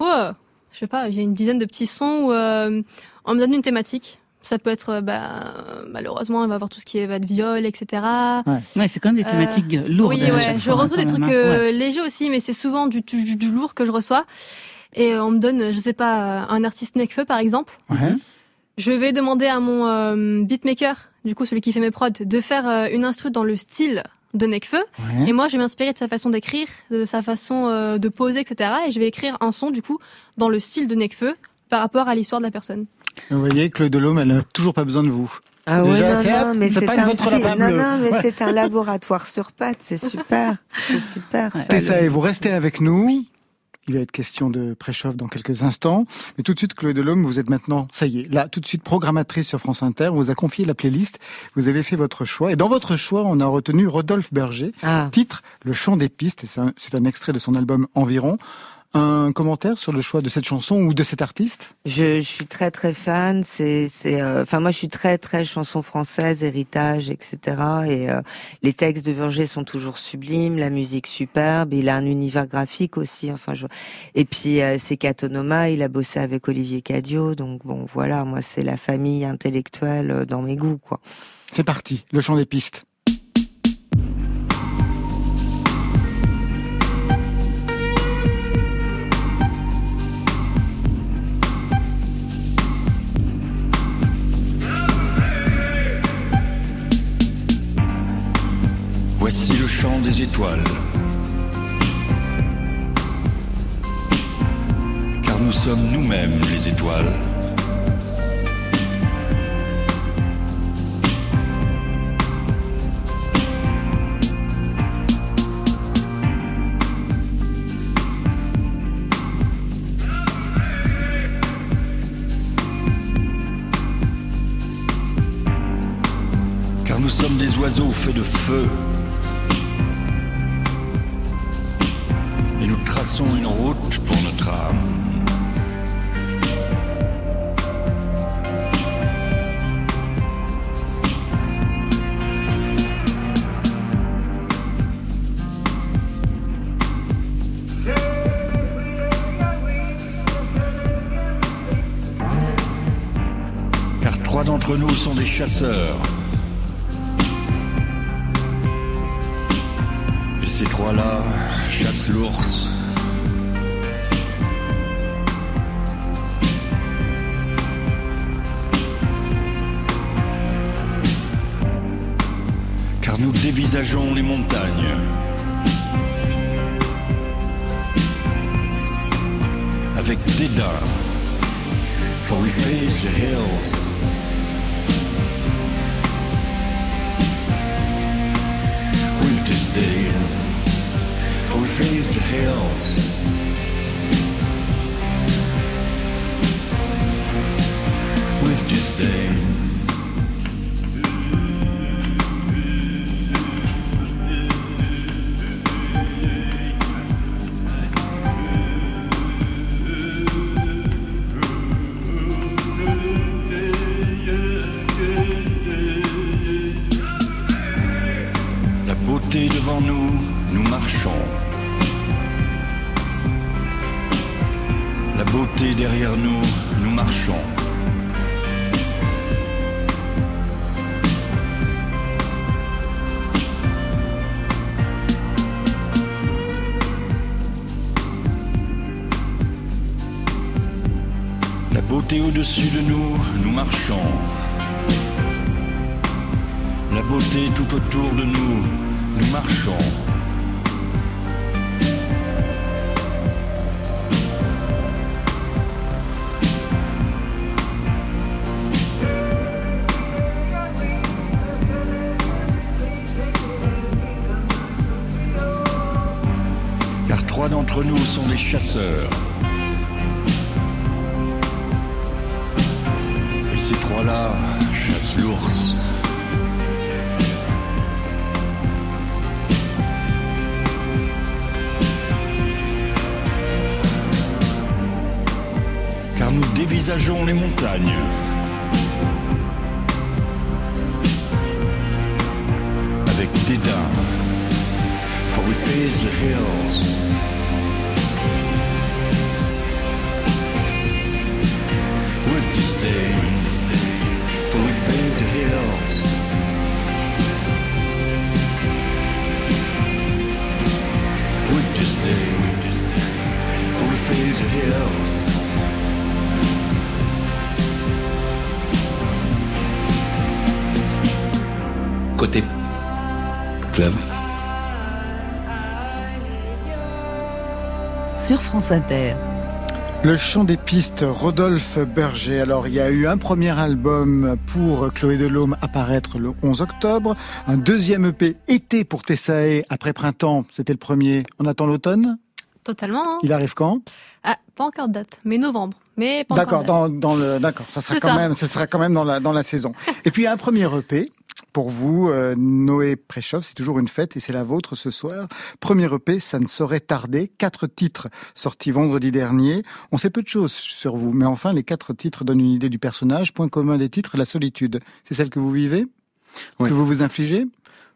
Ouais, je sais pas, il y a une dizaine de petits sons où euh, on me donne une thématique. Ça peut être, ben, malheureusement, il va avoir tout ce qui va de viol, etc. Ouais, c'est quand même des Euh, thématiques lourdes. Oui, à ouais. Je hein, reçois des trucs hein. euh, Ouais. légers aussi, mais c'est souvent du, du, du lourd que je reçois. Et on me donne, je sais pas, un artiste Necfeu par exemple. Ouais. Je vais demander à mon euh, beatmaker, du coup celui qui fait mes prods, de faire euh, une instru dans le style de Necfeu. ouais. Et moi, je vais m'inspirer de sa façon d'écrire, de sa façon euh, de poser, etc. Et je vais écrire un son, du coup, dans le style de Necfeu par rapport à l'histoire de la personne. Vous voyez, Claude Delhomme, elle n'a toujours pas besoin de vous. Ah Déjà, ouais, non, c'est non, mais c'est c'est pas un votre petit- non, non, mais Ouais. c'est un [laughs] laboratoire sur pattes, c'est super, c'est super. ça, Tessa, le- et vous restez avec nous. Il va être question de préchauffe dans quelques instants. Mais tout de suite, Chloé Delhomme, vous êtes maintenant, ça y est, là, tout de suite programmatrice sur France Inter. On vous a confié la playlist. Vous avez fait votre choix. Et dans votre choix, on a retenu Rodolphe Berger. Ah. Titre, Le chant des pistes. Et c'est un, c'est un extrait de son album Environ. Un commentaire sur le choix de cette chanson ou de cet artiste? Je, je suis très très fan. C'est, c'est, euh, enfin moi je suis très très chanson française, héritage, etc. Et euh, les textes de Berger sont toujours sublimes, la musique superbe. Il a un univers graphique aussi. Enfin, je... et puis euh, c'est Catonoma. Il a bossé avec Olivier Cadio, donc bon voilà, moi c'est la famille intellectuelle euh, dans mes goûts quoi. C'est parti, Le chant des pistes. Voici le chant des étoiles. Car nous sommes nous-mêmes les étoiles. Car nous sommes des oiseaux faits de feu. Et nous traçons une route pour notre âme. d'entre nous sont des chasseurs. Et ces trois-là chassent l'ours. Car nous dévisageons les montagnes. Avec dédain. For we face the hills. With disdain. For we face chasseurs. Et ces trois-là chassent l'ours. car nous dévisageons les montagnes. France Inter. Le chant des pistes, Rodolphe Berger. Alors, il y a eu un premier album pour Chloé Delhomme apparaître le 11 octobre, un deuxième EP été pour Tessae après printemps, c'était le premier. On attend l'automne? Totalement. hein. Il arrive quand? Ah, pas encore de date, mais novembre. Mais pas D'accord, dans, dans le, d'accord, ça sera quand ça. même, ça sera quand même dans la, dans la saison. Et puis, un premier EP. Pour vous, euh, Noé Préchoff, c'est toujours une fête et c'est la vôtre ce soir. Premier EP, ça ne saurait tarder. Quatre titres sortis vendredi dernier. On sait peu de choses sur vous, mais enfin, les quatre titres donnent une idée du personnage. Point commun des titres, la solitude. C'est celle que vous vivez Oui. Que vous vous infligez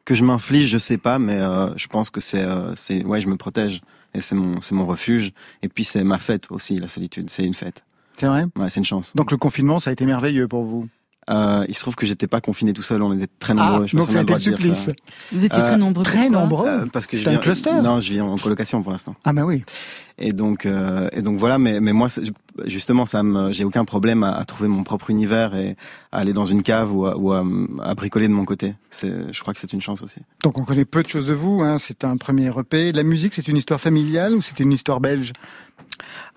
Que je m'inflige, je sais pas, mais euh, je pense que c'est, euh, c'est, ouais, je me protège et c'est mon, c'est mon refuge. Et puis c'est ma fête aussi, la solitude. C'est une fête. C'est vrai Ouais, c'est une chance. Donc le confinement, ça a été merveilleux pour vous. Euh, il se trouve que j'étais pas confiné tout seul, on était très Ah, nombreux. je pas donc ça a le été le supplice. Vous étiez très Euh, nombreux. Très nombreux. Euh, parce que je C'est un cluster Non, je vis en colocation pour l'instant. Ah bah oui. Et donc, euh, et donc voilà. Mais, mais moi, c'est- justement, ça me, j'ai aucun problème à, à trouver mon propre univers et à aller dans une cave ou à, ou à, à bricoler de mon côté. C'est, je crois que c'est une chance aussi. Donc on connaît peu de choses de vous. Hein. C'est un premier EP. La musique, c'est une histoire familiale ou c'est une histoire belge?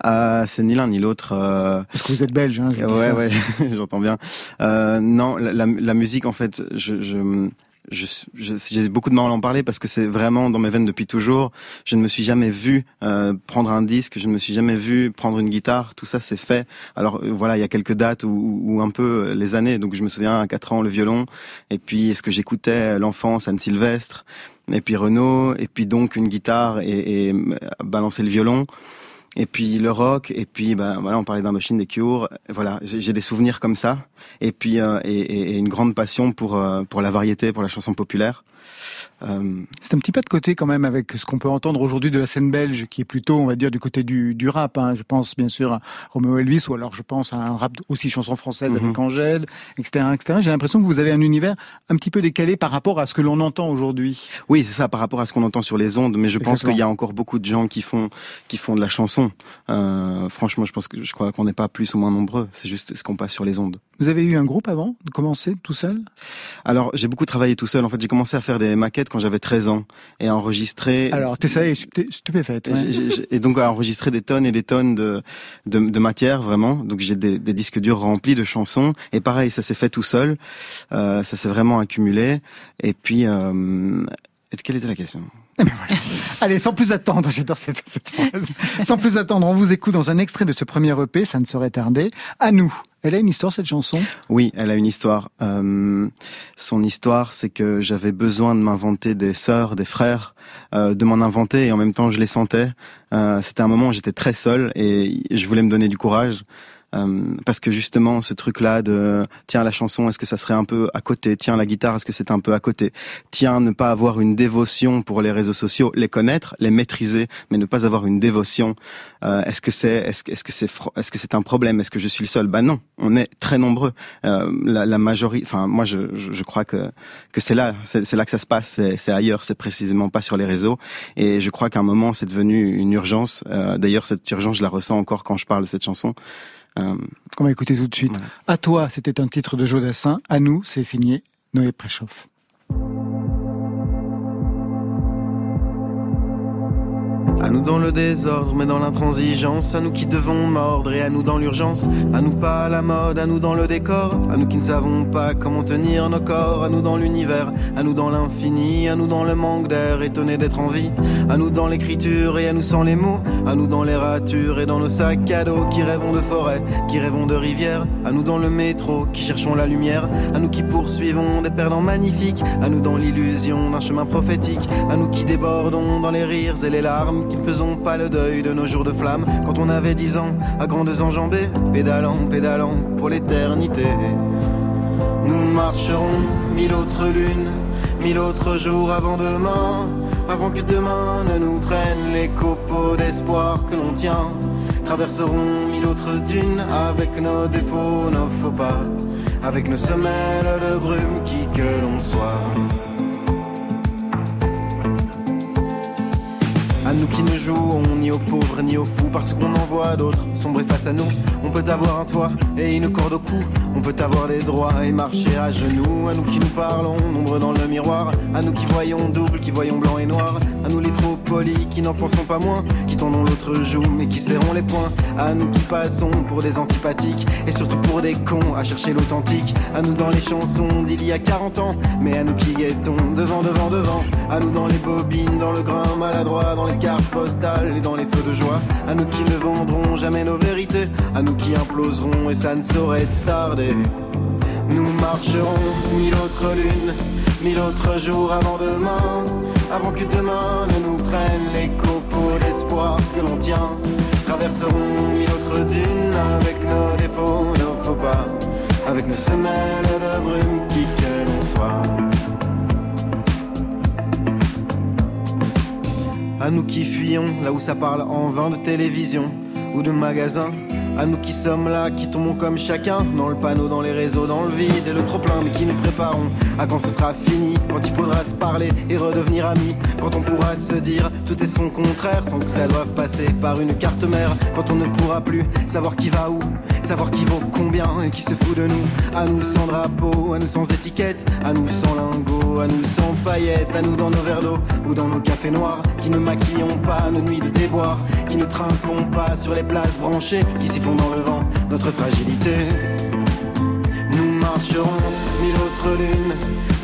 Euh, c'est ni l'un ni l'autre. Euh, Parce que vous êtes belge. Hein, je ouais, [laughs] j'entends bien. Euh, non, la, la, la musique, en fait, je, je- j'ai beaucoup de mal à en parler parce que c'est vraiment dans mes veines depuis toujours. Je ne me suis jamais vu euh, prendre un disque, je ne me suis jamais vu prendre une guitare. Tout ça, c'est fait. Alors euh, voilà, il y a quelques dates ou, un peu euh, les années. Donc je me souviens à 4 ans le violon, et puis est-ce que j'écoutais l'enfance Anne Sylvestre, et puis Renaud, et puis donc une guitare et, et euh, balancer le violon. Et puis le rock, et puis ben voilà, on parlait d'Indochine, des Cure, voilà, j'ai des souvenirs comme ça, et puis euh, et- et une grande passion pour euh, pour la variété, pour la chanson populaire. Euh, C'est un petit pas de côté quand même avec ce qu'on peut entendre aujourd'hui de la scène belge, qui est plutôt, on va dire, du côté du, du rap. hein. Je pense bien sûr à Romeo Elvis, ou alors je pense à un rap aussi chanson française avec Angèle, etc., etc. J'ai l'impression que vous avez un univers un petit peu décalé par rapport à ce que l'on entend aujourd'hui. Oui, c'est ça, par rapport à ce qu'on entend sur les ondes. Mais je pense qu'il y a encore beaucoup de gens qui font qui font de la chanson. Euh, franchement, je pense que je crois qu'on n'est pas plus ou moins nombreux. C'est juste ce qu'on passe sur les ondes. Vous avez eu un groupe avant de commencer tout seul? Alors, j'ai beaucoup travaillé tout seul. En fait, j'ai commencé à faire des maquettes quand j'avais 13 ans et à enregistrer. Alors, est stupé- stupéfaite. ouais. Et donc à enregistrer des tonnes et des tonnes de, de, de matière vraiment. Donc j'ai des, des disques durs remplis de chansons. Et pareil, ça s'est fait tout seul. Euh, ça s'est vraiment accumulé. Et puis, euh, et quelle était la question? [laughs] Allez, sans plus attendre, [laughs] j'adore cette, cette phrase. Sans plus attendre, on vous écoute dans un extrait de ce premier EP, ça ne saurait tarder. À nous. Elle a une histoire cette chanson? Oui, elle a une histoire. Euh, son histoire, c'est que j'avais besoin de m'inventer des sœurs, des frères, euh, de m'en inventer et en même temps je les sentais. Euh, C'était un moment où j'étais très seul et je voulais me donner du courage. Euh, parce que justement ce truc là de tiens la chanson est-ce que ça serait un peu à côté? Tiens la guitare est-ce que c'est un peu à côté? Tiens ne pas avoir une dévotion pour les réseaux sociaux les connaître les maîtriser mais ne pas avoir une dévotion. Euh, est-ce que c'est est-ce que c'est est-ce que c'est un problème? Est-ce que je suis le seul? Bah non on est très nombreux. Euh, la, la majorité enfin moi je, je, je crois que que c'est là c'est là que ça se passe c'est ailleurs c'est précisément pas sur les réseaux. Et je crois qu'à un moment c'est devenu une urgence. Euh, d'ailleurs cette urgence je la ressens encore quand je parle de cette chanson qu'on va écouter tout de suite. À toi, c'était un titre de Jodassin. À nous, c'est signé Noé Préchoff. À nous dans le désordre, mais dans l'intransigeance. À nous qui devons mordre et à nous dans l'urgence. À nous pas à la mode, à nous dans le décor. À nous qui ne savons pas comment tenir nos corps. À nous dans l'univers, à nous dans l'infini. À nous dans le manque d'air, étonné d'être en vie. À nous dans l'écriture et à nous sans les mots. À nous dans les ratures et dans nos sacs à dos. Qui rêvons de forêt, qui rêvons de rivière. À nous dans le métro, qui cherchons la lumière. À nous qui poursuivons des perdants magnifiques. À nous dans l'illusion d'un chemin prophétique. À nous qui débordons dans les rires et les larmes. Qui ne faisons pas le deuil de nos jours de flamme. Quand on avait dix ans, à grandes enjambées. Pédalant, pédalant pour l'éternité. Nous marcherons mille autres lunes, mille autres jours avant demain, avant que demain ne nous prenne les copeaux d'espoir que l'on tient. Traverserons mille autres dunes avec nos défauts, nos faux pas, avec nos semelles de brume qui que l'on soit. À nous qui ne jouons ni aux pauvres ni aux fous parce qu'on en voit d'autres sombrer face à nous. On peut avoir un toit et une corde au cou. On peut avoir des droits et marcher à genoux. À nous qui nous parlons, nombreux dans le miroir. À nous qui voyons double, qui voyons blanc et noir. À nous les trop qui n'en pensons pas moins. Qui tendons l'autre joue mais qui serrons les poings. À nous qui passons pour des antipathiques et surtout pour des cons à chercher l'authentique. À nous dans les chansons d'il y a 40 ans. Mais à nous qui guettons devant, devant, devant. À nous dans les bobines, dans le grain maladroit, dans les cartes postales et dans les feux de joie. À nous qui ne vendrons jamais nos vérités. À nous qui imploserons et ça ne saurait tarder. Nous marcherons mille autres lunes, mille autres jours avant demain, avant que demain ne nous prenne les copeaux d'espoir que l'on tient. Traverserons mille autres dunes avec nos défauts, nos faux pas, avec nos semelles de brume qui que l'on soit. À nous qui fuyons là où ça parle en vain de télévision ou de magasins. À nous qui sommes là, qui tombons comme chacun dans le panneau, dans les réseaux, dans le vide et le trop plein, mais qui nous préparons à quand ce sera fini, quand il faudra se parler et redevenir amis, quand on pourra se dire tout est son contraire sans que ça doive passer par une carte mère, quand on ne pourra plus savoir qui va où, savoir qui vaut combien et qui se fout de nous. À nous sans drapeau, à nous sans étiquette, à nous sans lingots, à nous sans paillettes, à nous dans nos verres d'eau ou dans nos cafés noirs, qui ne maquillons pas nos nuits de déboire, qui ne trinquons pas sur les places branchées, qui dans le vent notre fragilité. Nous marcherons mille autres lunes,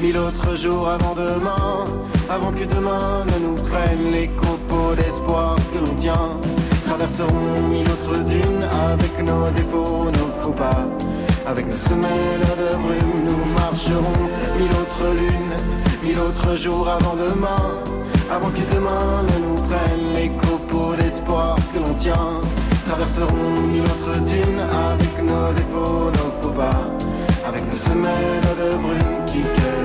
mille autres jours avant demain, avant que demain ne nous prenne les copeaux d'espoir que l'on tient. Traverserons mille autres dunes avec nos défauts, nos faux pas. Avec nos semelles de brume, nous marcherons mille autres lunes, mille autres jours avant demain, avant que demain ne nous prenne les copeaux d'espoir que l'on tient. Traverserons mille autres dunes avec nos défauts, nos faux pas, avec nos semelles de brume qui que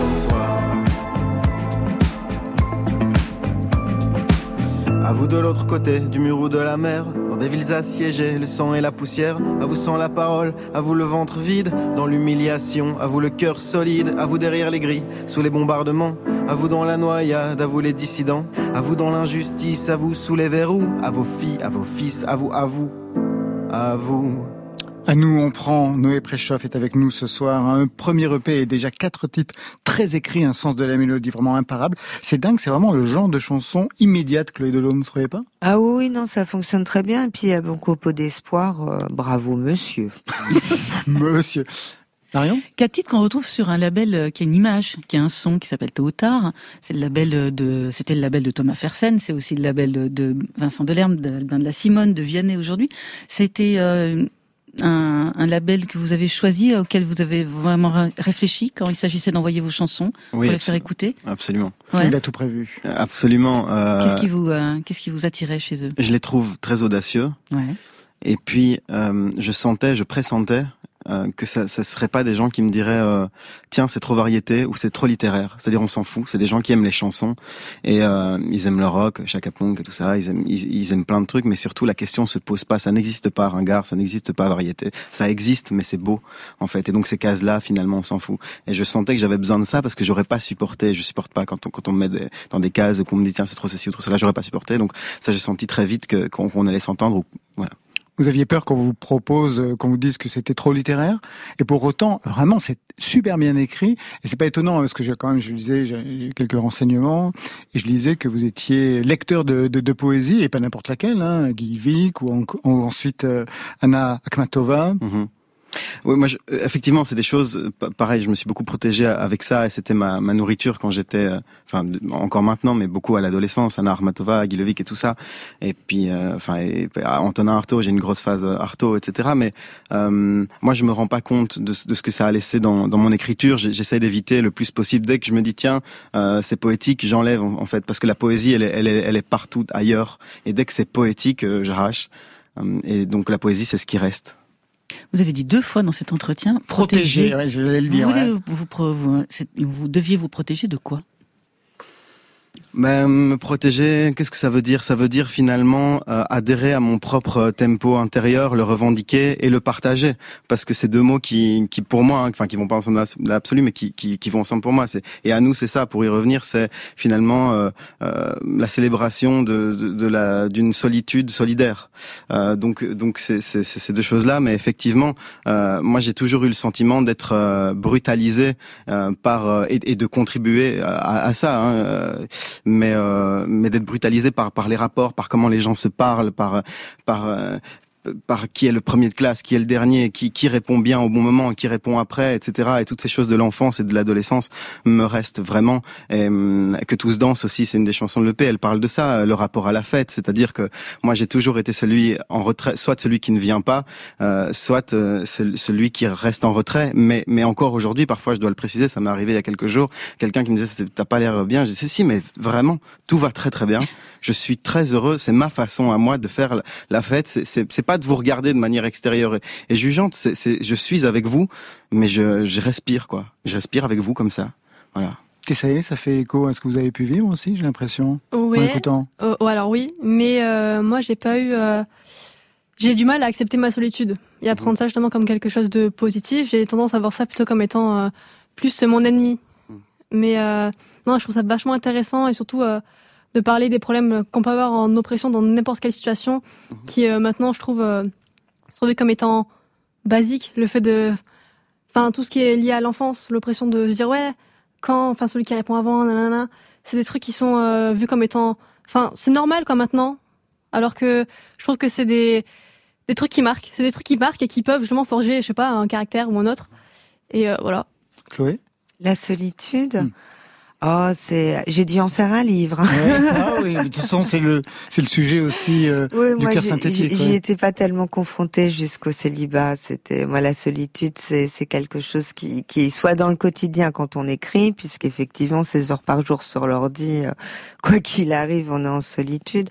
À vous de l'autre côté du mur ou de la mer, dans des villes assiégées, le sang et la poussière. À vous sans la parole, à vous le ventre vide, dans l'humiliation. À vous le cœur solide, à vous derrière les grilles, sous les bombardements. À vous dans la noyade, à vous les dissidents. À vous dans l'injustice, à vous sous les verrous. À vos filles, à vos fils, à vous, à vous, à vous. À nous, on prend. Noé Préchoff est avec nous ce soir. Un premier EP et déjà quatre titres très écrits, un sens de la mélodie vraiment imparable. C'est dingue, c'est vraiment le genre de chanson immédiate, Chloé Delhomme, ne trouvez pas? Ah oui, oui, non, ça fonctionne très bien. Et puis, il y a beaucoup d'espoir. Euh, bravo, monsieur. [laughs] Monsieur. Marion? Quatre titres qu'on retrouve sur un label euh, qui a une image, qui a un son qui s'appelle Tôt ou Tard. C'est le label euh, de, c'était le label de Thomas Fersen, c'est aussi le label de, de Vincent Delerme, d'Albin de la Simone, de Vianney aujourd'hui. C'était euh, un, un label que vous avez choisi, auquel vous avez vraiment ré- réfléchi quand il s'agissait d'envoyer vos chansons pour Oui, les faire écouter. Absolument. Ouais. Il a tout prévu. Absolument. euh, Qu'est-ce qui vous, euh, qu'est-ce qui vous attirait chez eux? Je les trouve très audacieux. Ouais. Et puis, euh, je sentais, je pressentais euh, que ça, ça serait pas des gens qui me diraient euh, tiens c'est trop variété ou c'est trop littéraire. C'est-à-dire on s'en fout. C'est des gens qui aiment les chansons et euh, ils aiment le rock, Chaka Punk et tout ça. Ils aiment, ils, aiment plein de trucs, mais surtout la question se pose pas. Ça n'existe pas ringard, ça n'existe pas variété. Ça existe, mais c'est beau en fait. Et donc ces cases-là, finalement, on s'en fout. Et je sentais que j'avais besoin de ça parce que j'aurais pas supporté. Je supporte pas quand on quand on me met des- dans des cases qu'on me dit tiens c'est trop ceci ou trop cela. J'aurais pas supporté. Donc ça j'ai senti très vite que qu'on allait s'entendre. Voilà. Vous aviez peur qu'on vous propose, euh, qu'on vous dise que c'était trop littéraire, et pour autant, vraiment, c'est super bien écrit. Et c'est pas étonnant hein, parce que j'ai quand même, je lisais, j'ai eu quelques renseignements et je lisais que vous étiez lecteur de, poésie et pas n'importe laquelle, hein, Guy Vic ou, en- ou ensuite euh, Anna Akhmatova. Mhm. Oui, moi, je- euh, effectivement, c'est des choses. euh, pa- Pareil, je me suis beaucoup protégé avec ça, et c'était ma, ma nourriture quand j'étais, euh, enfin, encore maintenant, mais beaucoup à l'adolescence, Anna Armatova, Guy Levic et tout ça. Et puis, enfin, et, Antonin Artaud, j'ai une grosse phase Artaud, etc. Mais euh, moi, je me rends pas compte de, ce- que ça a laissé dans, dans mon écriture. J'essaie d'éviter le plus possible. Dès que je me dis tiens, c'est poétique, j'enlève en, fait, parce que la poésie, elle elle est, elle est partout ailleurs. Et dès que c'est poétique, euh, j'arrache. Et donc la poésie, c'est ce qui reste. Vous avez dit deux fois dans cet entretien Protégé, protéger. ouais, je vais le Vous, dire. voulez ouais. vous, vous, vous deviez vous protéger de quoi? Ben, me protéger, qu'est-ce que ça veut dire? Ça veut dire finalement euh, adhérer à mon propre tempo intérieur, le revendiquer et le partager, parce que c'est deux mots qui, qui pour moi, hein, enfin qui vont pas ensemble l'absolu, mais qui, qui, qui vont ensemble pour moi. C'est et à nous c'est ça. Pour y revenir, c'est finalement euh, euh, la célébration de, de, de la d'une solitude solidaire. Euh, donc donc c'est ces deux choses là, mais effectivement, euh, moi j'ai toujours eu le sentiment d'être euh, brutalisé par et, et de contribuer à, à ça. Hein, mais euh, mais d'être brutalisé par par les rapports, par comment les gens se parlent, par par euh, par qui est le premier de classe, qui est le dernier, qui, qui répond bien au bon moment, qui répond après, etc. Et toutes ces choses de l'enfance et de l'adolescence me restent vraiment. Et, hum, que tous dansent aussi, c'est une des chansons de l'EP. Elle parle de ça, le rapport à la fête, c'est-à-dire que moi j'ai toujours été celui en retrait, soit celui qui ne vient pas, euh, soit euh, ce- celui qui reste en retrait. Mais mais encore aujourd'hui, parfois je dois le préciser, ça m'est arrivé il y a quelques jours, quelqu'un qui me disait t'as pas l'air bien. J'ai dit si mais vraiment tout va très très bien. Je suis très heureux. C'est ma façon à moi de faire la- fête. C'est- pas de vous regarder de manière extérieure et, et jugeante. C'est c'est- je suis avec vous, mais je, je respire quoi. Je respire avec vous comme ça. Voilà. Tessaye, ça fait écho à ce que vous avez pu vivre aussi, j'ai l'impression, en Ouais. écoutant. Oh, oh, alors oui, mais euh, moi j'ai pas eu. euh, J'ai du mal à accepter ma solitude et à prendre ça justement comme quelque chose de positif. J'ai tendance à voir ça plutôt comme étant euh, plus mon ennemi. Mais euh, non, je trouve ça vachement intéressant et surtout euh, de parler des problèmes qu'on peut avoir en oppression dans n'importe quelle situation, qui euh, maintenant je trouve euh, sont vus comme étant basique. Le fait de, enfin tout ce qui est lié à l'enfance, l'oppression de se dire ouais, quand, enfin celui qui répond avant, nanana, c'est des trucs qui sont euh, vus comme étant, enfin c'est normal quoi maintenant. Alors que je trouve que c'est des des trucs qui marquent, c'est des trucs qui marquent et qui peuvent justement forger, je sais pas, un caractère ou un autre. Et euh, voilà. Chloé? La solitude Oh, c'est. J'ai dû en faire un livre. Ouais. [laughs] Ah oui, de toute façon, c'est le, c'est le sujet aussi euh, Oui, du cœur synthétique. j'y ouais. étais pas tellement confrontée jusqu'au célibat. C'était moi la solitude, c'est c'est quelque chose qui qui soit dans le quotidien quand on écrit, puisqu'effectivement, 16 heures par jour sur l'ordi, euh, quoi qu'il arrive, on est en solitude.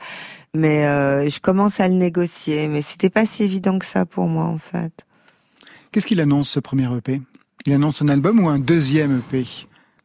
Mais euh, je commence à le négocier, mais c'était pas si évident que ça pour moi en fait. Qu'est-ce qu'il annonce ce premier EP Il annonce un album ou un deuxième EP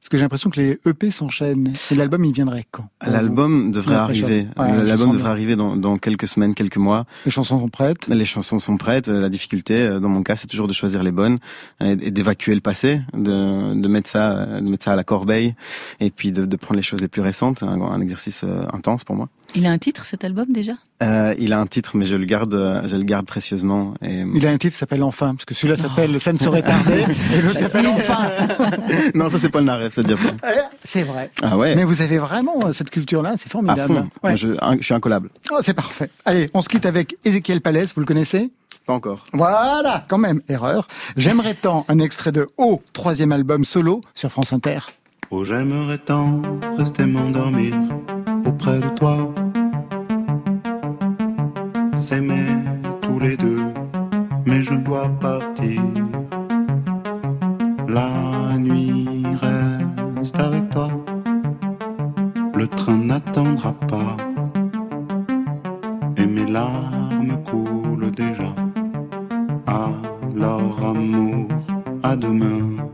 Parce que j'ai l'impression que les EP s'enchaînent. Et l'album, il viendrait quand L'album devrait arriver. ouais, L'album devrait bien. arriver dans, dans quelques semaines, quelques mois. Les chansons sont prêtes. Les chansons sont prêtes. La difficulté, euh, dans mon cas, c'est toujours de choisir les bonnes et et d'évacuer le passé, de, de mettre ça, de mettre ça à la corbeille, et puis de, de prendre les choses les plus récentes. Un, un exercice euh, intense pour moi. Il a un titre cet album déjà Euh, il a un titre, mais je le garde, euh, je le garde précieusement. Et... Il a un titre qui s'appelle Enfin, parce que celui-là s'appelle Ça ne saurait tarder, [laughs] et l'autre s'appelle Enfin. [laughs] non, ça c'est pas le Naref, c'est déjà pas. Eh, C'est vrai. Ah ouais. Mais vous avez vraiment euh, cette culture-là, c'est À formidable. fond. Ouais. Je, un- je suis incollable. Oh, c'est parfait. Allez, on se quitte avec Ézéchiel Palès, vous le connaissez? Pas encore. Voilà, quand même, erreur. J'aimerais tant un extrait de O, troisième album solo sur France Inter. Oh, j'aimerais tant rester m'endormir auprès de toi. S'aimer tous les deux, mais je dois partir. La nuit reste avec toi. Le train n'attendra pas. Et mes larmes coulent déjà. Alors, amour, à demain.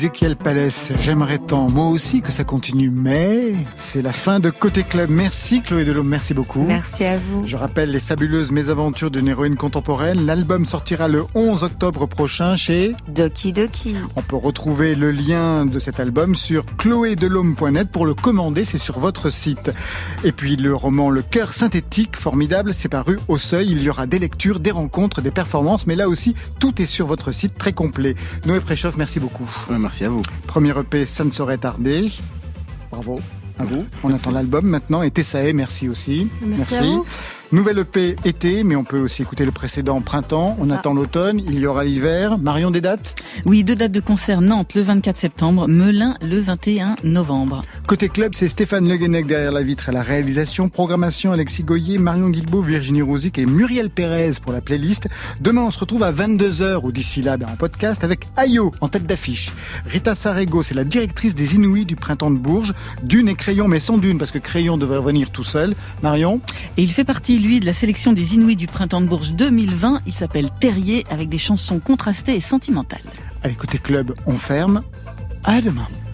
Ézéchiel Palès, j'aimerais tant, moi aussi, que ça continue, mais c'est la fin de Côté Club. Merci Chloé Delhomme, merci beaucoup. Merci à vous. Je rappelle les fabuleuses mésaventures d'une héroïne contemporaine. L'album sortira le 11 octobre prochain chez Doki Doki. On peut retrouver le lien de cet album sur chloédelhomme.net pour le commander, c'est sur votre site. Et puis le roman Le cœur synthétique, formidable, c'est paru au seuil. Il y aura des lectures, des rencontres, des performances, mais là aussi, tout est sur votre site, très complet. Noé Préchoff, merci beaucoup. Merci à vous. Premier EP, ça ne saurait tarder. Bravo à vous. On attend l'album maintenant. Et Tessae, merci aussi. Merci à vous. Nouvelle EP été, mais on peut aussi écouter le précédent printemps. On Ça. attend l'automne, il y aura l'hiver. Marion, des dates? Oui, deux dates de concert Nantes le 24 septembre, Melun le 21 novembre. Côté club, c'est Stéphane Le Guenec derrière la vitre à la réalisation, programmation Alexis Goyer, Marion Guilbeault, Virginie Rosic et Muriel Pérez pour la playlist. Demain, on se retrouve à 22h ou d'ici là, ben, en podcast avec Ayo en tête d'affiche. Rita Sarego, c'est la directrice des Inouïs du printemps de Bourges. Dune et Crayon, mais sans Dune parce que Crayon devrait venir tout seul. Marion? Et il fait partie, lui, de la sélection des Inouïs du printemps de Bourges 2020. Il s'appelle Terrier avec des chansons contrastées et sentimentales. Allez, côté club, on ferme. À demain.